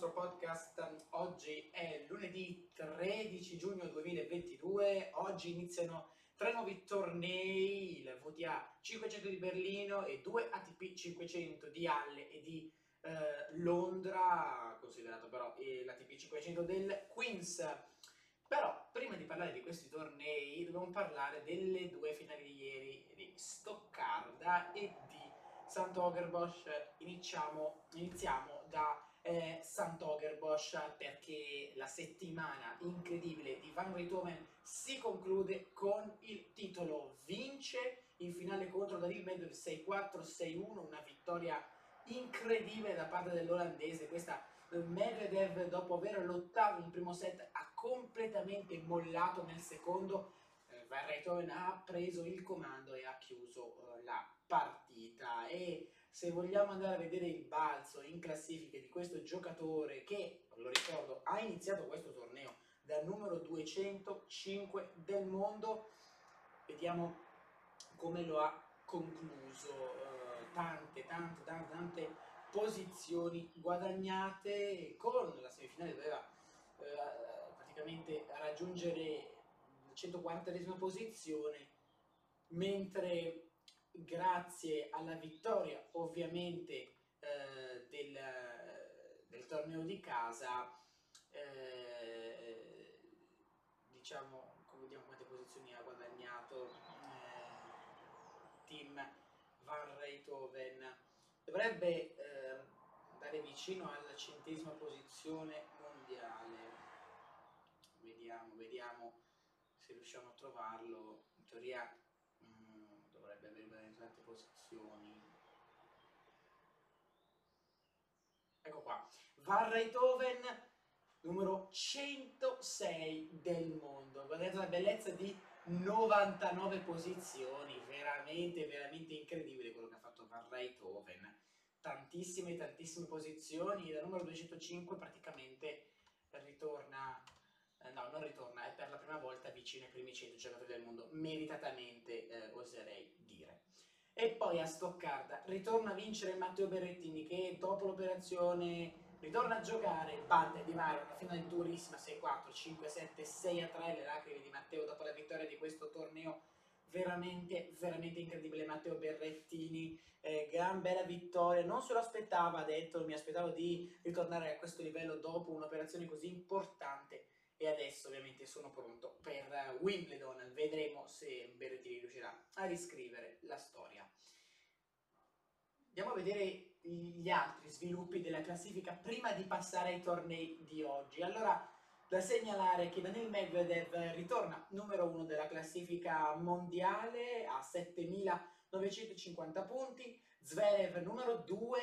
nostro podcast. Oggi è lunedì 13 giugno 2022. Oggi iniziano tre nuovi tornei, il VTA 500 di Berlino e due ATP 500 di Halle e di eh, Londra, considerato però eh, l'ATP 500 del Queens. Però prima di parlare di questi tornei dobbiamo parlare delle due finali di ieri di Stoccarda e di Sant'Ogerbosch. Iniziamo, iniziamo da eh, Sant'Ogerbosch perché la settimana incredibile di Van Riethoven si conclude con il titolo. Vince in finale contro David Medvedev 6-4-6-1, una vittoria incredibile da parte dell'olandese. Questa eh, Medvedev dopo aver lottato nel primo set ha completamente mollato nel secondo. Eh, Van Riethoven ha preso il comando e ha chiuso eh, la partita e se vogliamo andare a vedere il balzo in classifiche di questo giocatore che, lo ricordo, ha iniziato questo torneo dal numero 205 del mondo, vediamo come lo ha concluso. Uh, tante, tante, tante, tante posizioni guadagnate con la semifinale doveva uh, praticamente raggiungere la 140esima posizione mentre grazie alla vittoria ovviamente eh, del, del, torneo di casa, eh, diciamo, come vediamo quante posizioni ha guadagnato eh, Team Van Reithoven, dovrebbe eh, andare vicino alla centesima posizione mondiale, vediamo, vediamo se riusciamo a trovarlo, in teoria posizioni. Ecco qua, Van Reithoven, numero 106 del mondo. Guardate la bellezza di 99 posizioni, veramente, veramente incredibile quello che ha fatto Van Reithoven. Tantissime, tantissime posizioni, da numero 205 praticamente ritorna eh, no, non ritorna, è per la prima volta vicino ai primi 100 giocatori del mondo, meritatamente eh, oserei. E poi a Stoccarda ritorna a vincere Matteo Berrettini che dopo l'operazione ritorna a giocare, batte Di Mario, una finale durissima 6-4, 5-7, 6-3, le lacrime di Matteo dopo la vittoria di questo torneo veramente, veramente incredibile. Matteo Berrettini, eh, gran bella vittoria, non se lo aspettava, ha detto, mi aspettavo di ritornare a questo livello dopo un'operazione così importante e adesso ovviamente sono pronto per Wimbledon, vedremo se Berrettini riuscirà a riscrivere la storia. Andiamo a vedere gli altri sviluppi della classifica prima di passare ai tornei di oggi. Allora, da segnalare che Daniel Medvedev ritorna numero uno della classifica mondiale a 7.950 punti, Zverev numero 2,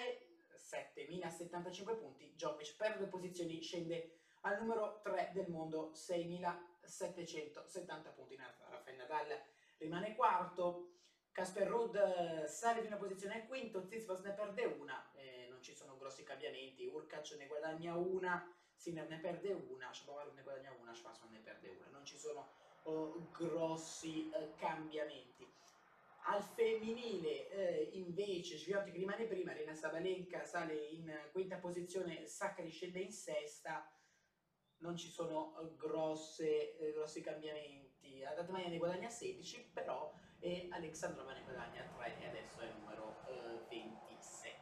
7.075 punti, Djokovic per due posizioni scende al numero 3 del mondo 6.770 punti. Rafael Nadal rimane quarto, Casper Rudd eh, sale di una posizione al quinto, Tsitsipas ne perde una, eh, non ci sono grossi cambiamenti, Urkac ne guadagna una, Sinner ne perde una, Shapovalov ne guadagna una, Schwarzman ne perde una, non ci sono oh, grossi eh, cambiamenti. Al femminile eh, invece Sviontek rimane prima, Rena Sabalenka sale in quinta posizione, Saccari scende in sesta, non ci sono eh, grosse, eh, grossi cambiamenti. Adatomania ne guadagna 16, però e Alexandrova ne guadagna 3 e adesso è il numero eh, 27.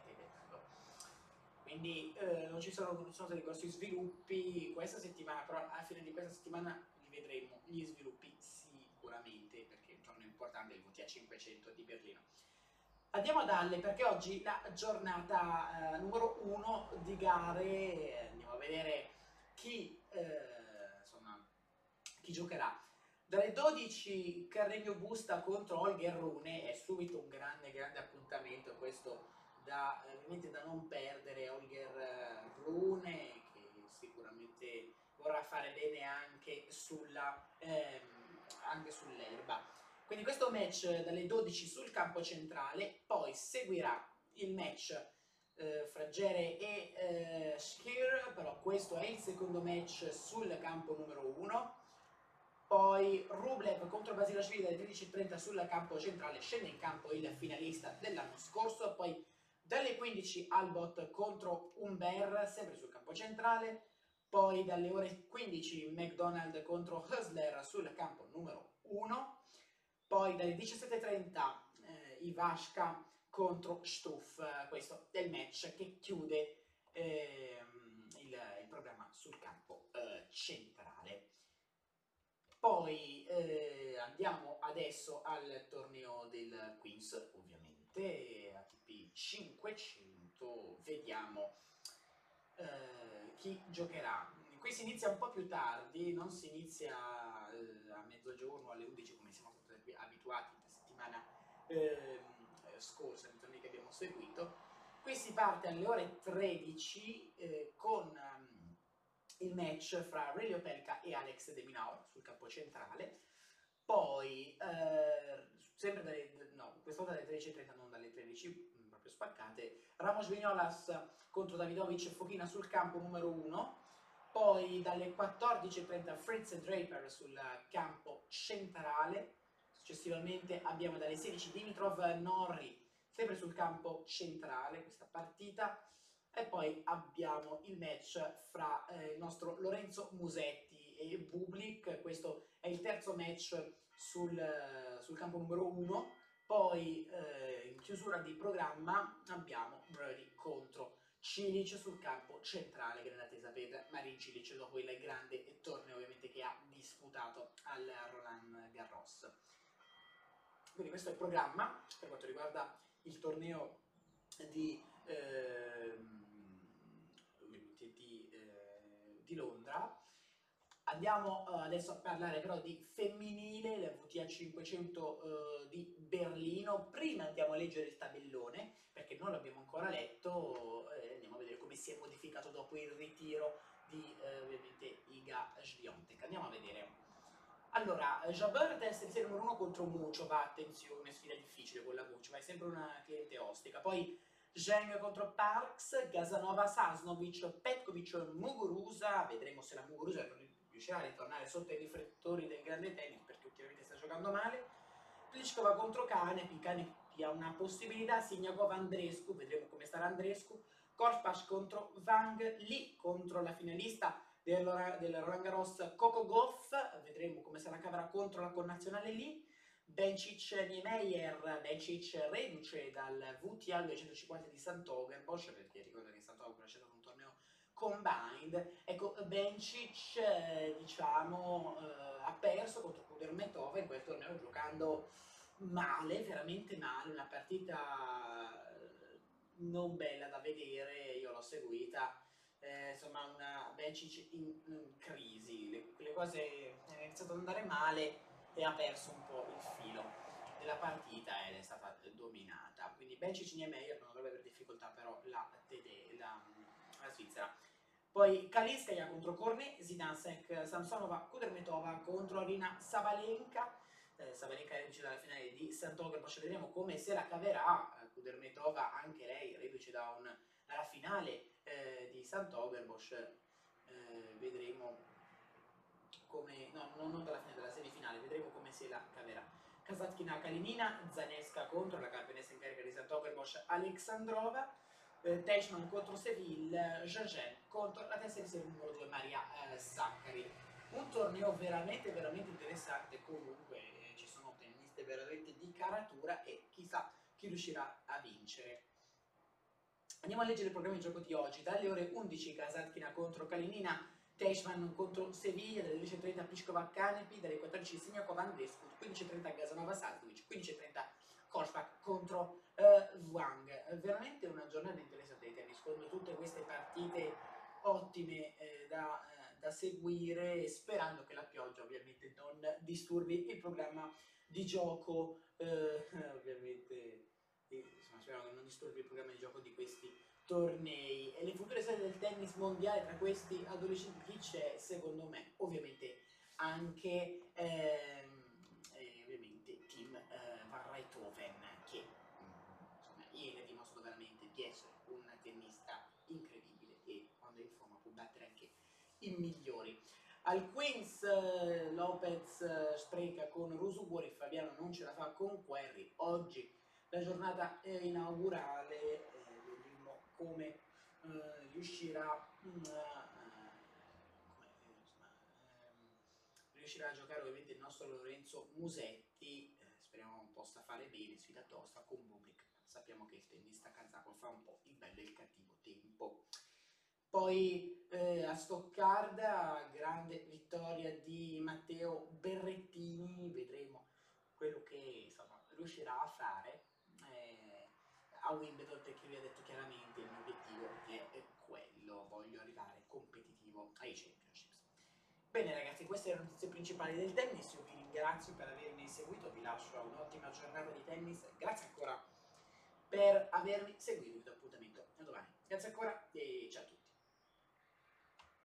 Quindi eh, non ci sono, non sono stati grossi sviluppi questa settimana, però alla fine di questa settimana li vedremo gli sviluppi sicuramente, perché è un giorno importante il VTA 500 di Berlino. Andiamo ad Halle perché oggi la giornata eh, numero 1 di gare, andiamo a vedere chi, eh, insomma, chi giocherà. Dalle 12 Carregno Busta contro Olger Rune è subito un grande, grande appuntamento, questo da, ovviamente da non perdere. Olger eh, Rune che sicuramente vorrà fare bene anche sulla, ehm, anche sull'erba. Quindi questo match dalle 12 sul campo centrale, poi seguirà il match eh, Fragere e eh, Schir, però questo è il secondo match sul campo numero 1. Poi Rublev contro Basilashvili alle 13.30 sul campo centrale, scende in campo il finalista dell'anno scorso, poi dalle 15 Albot contro Umber, sempre sul campo centrale, poi dalle ore 15 McDonald contro Hustler sul campo numero 1, poi dalle 17.30 eh, Ivashka contro Stuff, questo è il match che chiude eh, il, il, programma sul campo eh, centrale. Poi eh, andiamo adesso al torneo del Queens, ovviamente, ATP 500, vediamo eh, chi giocherà. Qui si inizia un po' più tardi, non si inizia eh, a mezzogiorno, alle 11 come siamo abituati la settimana eh, scorsa, nei tornei che abbiamo seguito. Qui si parte alle ore 13 eh, con il match fra Ray Opelka e Alex De Minaur sul campo centrale. Poi, eh, sempre dalle, no, questa volta dalle 13.30, non dalle 13, mm, proprio spaccate, Ramos Vignolas contro Davidovic e Fochina sul campo numero 1, poi dalle 14.30 Fritz e Draper sul campo centrale, successivamente abbiamo dalle 16 Dimitrov Norri sempre sul campo centrale questa partita e poi abbiamo il match fra eh, il nostro Lorenzo Musetti e Bublik, questo è il terzo match sul, sul campo numero 1, poi eh, in chiusura di programma abbiamo Brody contro Cilic sul campo centrale, nell'attesa per Marin Cilic dopo il grande torneo ovviamente che ha disputato al Roland Garros. Quindi questo è il programma per quanto riguarda il torneo di, eh, di, eh, di Londra. Andiamo uh, adesso a parlare però di femminile, la VTA 500 uh, di Berlino. Prima andiamo a leggere il tabellone, perché non l'abbiamo ancora letto, eh, andiamo a vedere come si è modificato dopo il ritiro di eh, ovviamente Iga Swiatek. Andiamo a vedere. Allora, Jabber testa di serie numero 1 contro Muciova, attenzione, sfida difficile con la Muciova, è sempre una cliente ostica. Poi Zheng contro Parks, Gazanova, Sasnovic, Petkovic, Muguruza, vedremo se la Muguruza riuscirà a ritornare sotto i riflettori del grande tennis perché ultimamente sta giocando male. Pliskova contro Kanepi, Kanepi ha una possibilità, Signakov Andrescu, vedremo come starà Andrescu. Korpas contro Wang, Li contro la finalista del, del Roland Garros Coco Goff, vedremo come sarà caverà contro la connazionale Li. Bencic Niemeyer, Bencic reduce dal VTA 250 di Sant'Ogerbosch, perché ricordo che Sant'Ogerbosch è stato un torneo combined. Ecco, Bencic, diciamo, eh, ha perso contro Kudermetova in quel torneo giocando male, veramente male, una partita eh, non bella da vedere, io l'ho seguita. Eh, insomma, una Bencic in, in crisi, le, le cose hanno iniziato ad andare male e ha perso un po' il filo della partita ed è stata dominata. Quindi Bencic Niemeyer non dovrebbe avere difficoltà, però la, la, la Svizzera poi Kalinskaya contro Cornet, Zidansek, Samsonova, Kudermetova contro Arina Savalenka. Eh, Savalenka è riduce dalla finale di Sant'Ogher, vedremo come se la caverà. Kudermetova, anche lei, riduce da un, dalla finale eh, di Sant'Ogerbosch. Eh, vedremo come, no, non dalla finale, dalla semifinale, vedremo come se la caverà. Kazatkina Kalinina, Zaneska contro la campionessa in carica di Sant'Ogerbosch, Alexandrova eh, Teichmann contro Seville, Jagen contro la testa di serie numero 2 Maria eh, Saccari. Un torneo veramente veramente interessante, comunque eh, ci sono tenniste veramente di caratura e chissà chi riuscirà a vincere. Andiamo a leggere il programma di gioco di oggi, dalle ore 11 Kasatkina contro Kalinina, Teichmann contro Sevilla, dalle 10.30 Pliskova Canepi, dalle 14 Signakov Andrescu, 15.30 Gazanova Saltovic, 15.30 Korsbach contro uh, Wang. Veramente una giornata interessante di tennis con tutte queste partite ottime eh, da, eh, da, seguire sperando che la pioggia ovviamente non disturbi il programma di gioco eh, ovviamente insomma, speriamo che non disturbi il programma di gioco di questi tornei e le future sedi del tennis mondiale tra questi adolescenti chi c'è secondo me ovviamente anche ehm, eh, ovviamente Tim eh, Van Rijthoven che insomma, ieri ha dimostrato veramente di essere un tennista incredibile e quando è in forma può battere anche i migliori. Al Queens eh, Lopez eh, spreca con Rusubori, Fabiano non ce la fa con Querry. Oggi la giornata inaugurale, eh, come eh, riuscirà, mm, come, insomma, ehm, riuscirà a giocare ovviamente il nostro Lorenzo Musetti, eh, speriamo possa fare bene, sfida tosta con Bublik, sappiamo che il tennista kazako fa un po' il bello e il cattivo tempo. Poi eh, a Stoccarda, grande vittoria di Matteo Berrettini, vedremo quello che insomma, riuscirà a fare eh, a Wimbledon perché vi ha detto chiaramente il mio obiettivo è quello, voglio arrivare competitivo ai Championships. Bene ragazzi, queste le notizie principali del tennis, io vi ringrazio per avermi seguito, vi lascio un'ottima giornata di tennis, grazie ancora per avermi seguito, vi do appuntamento a domani. Grazie ancora e ciao a tutti.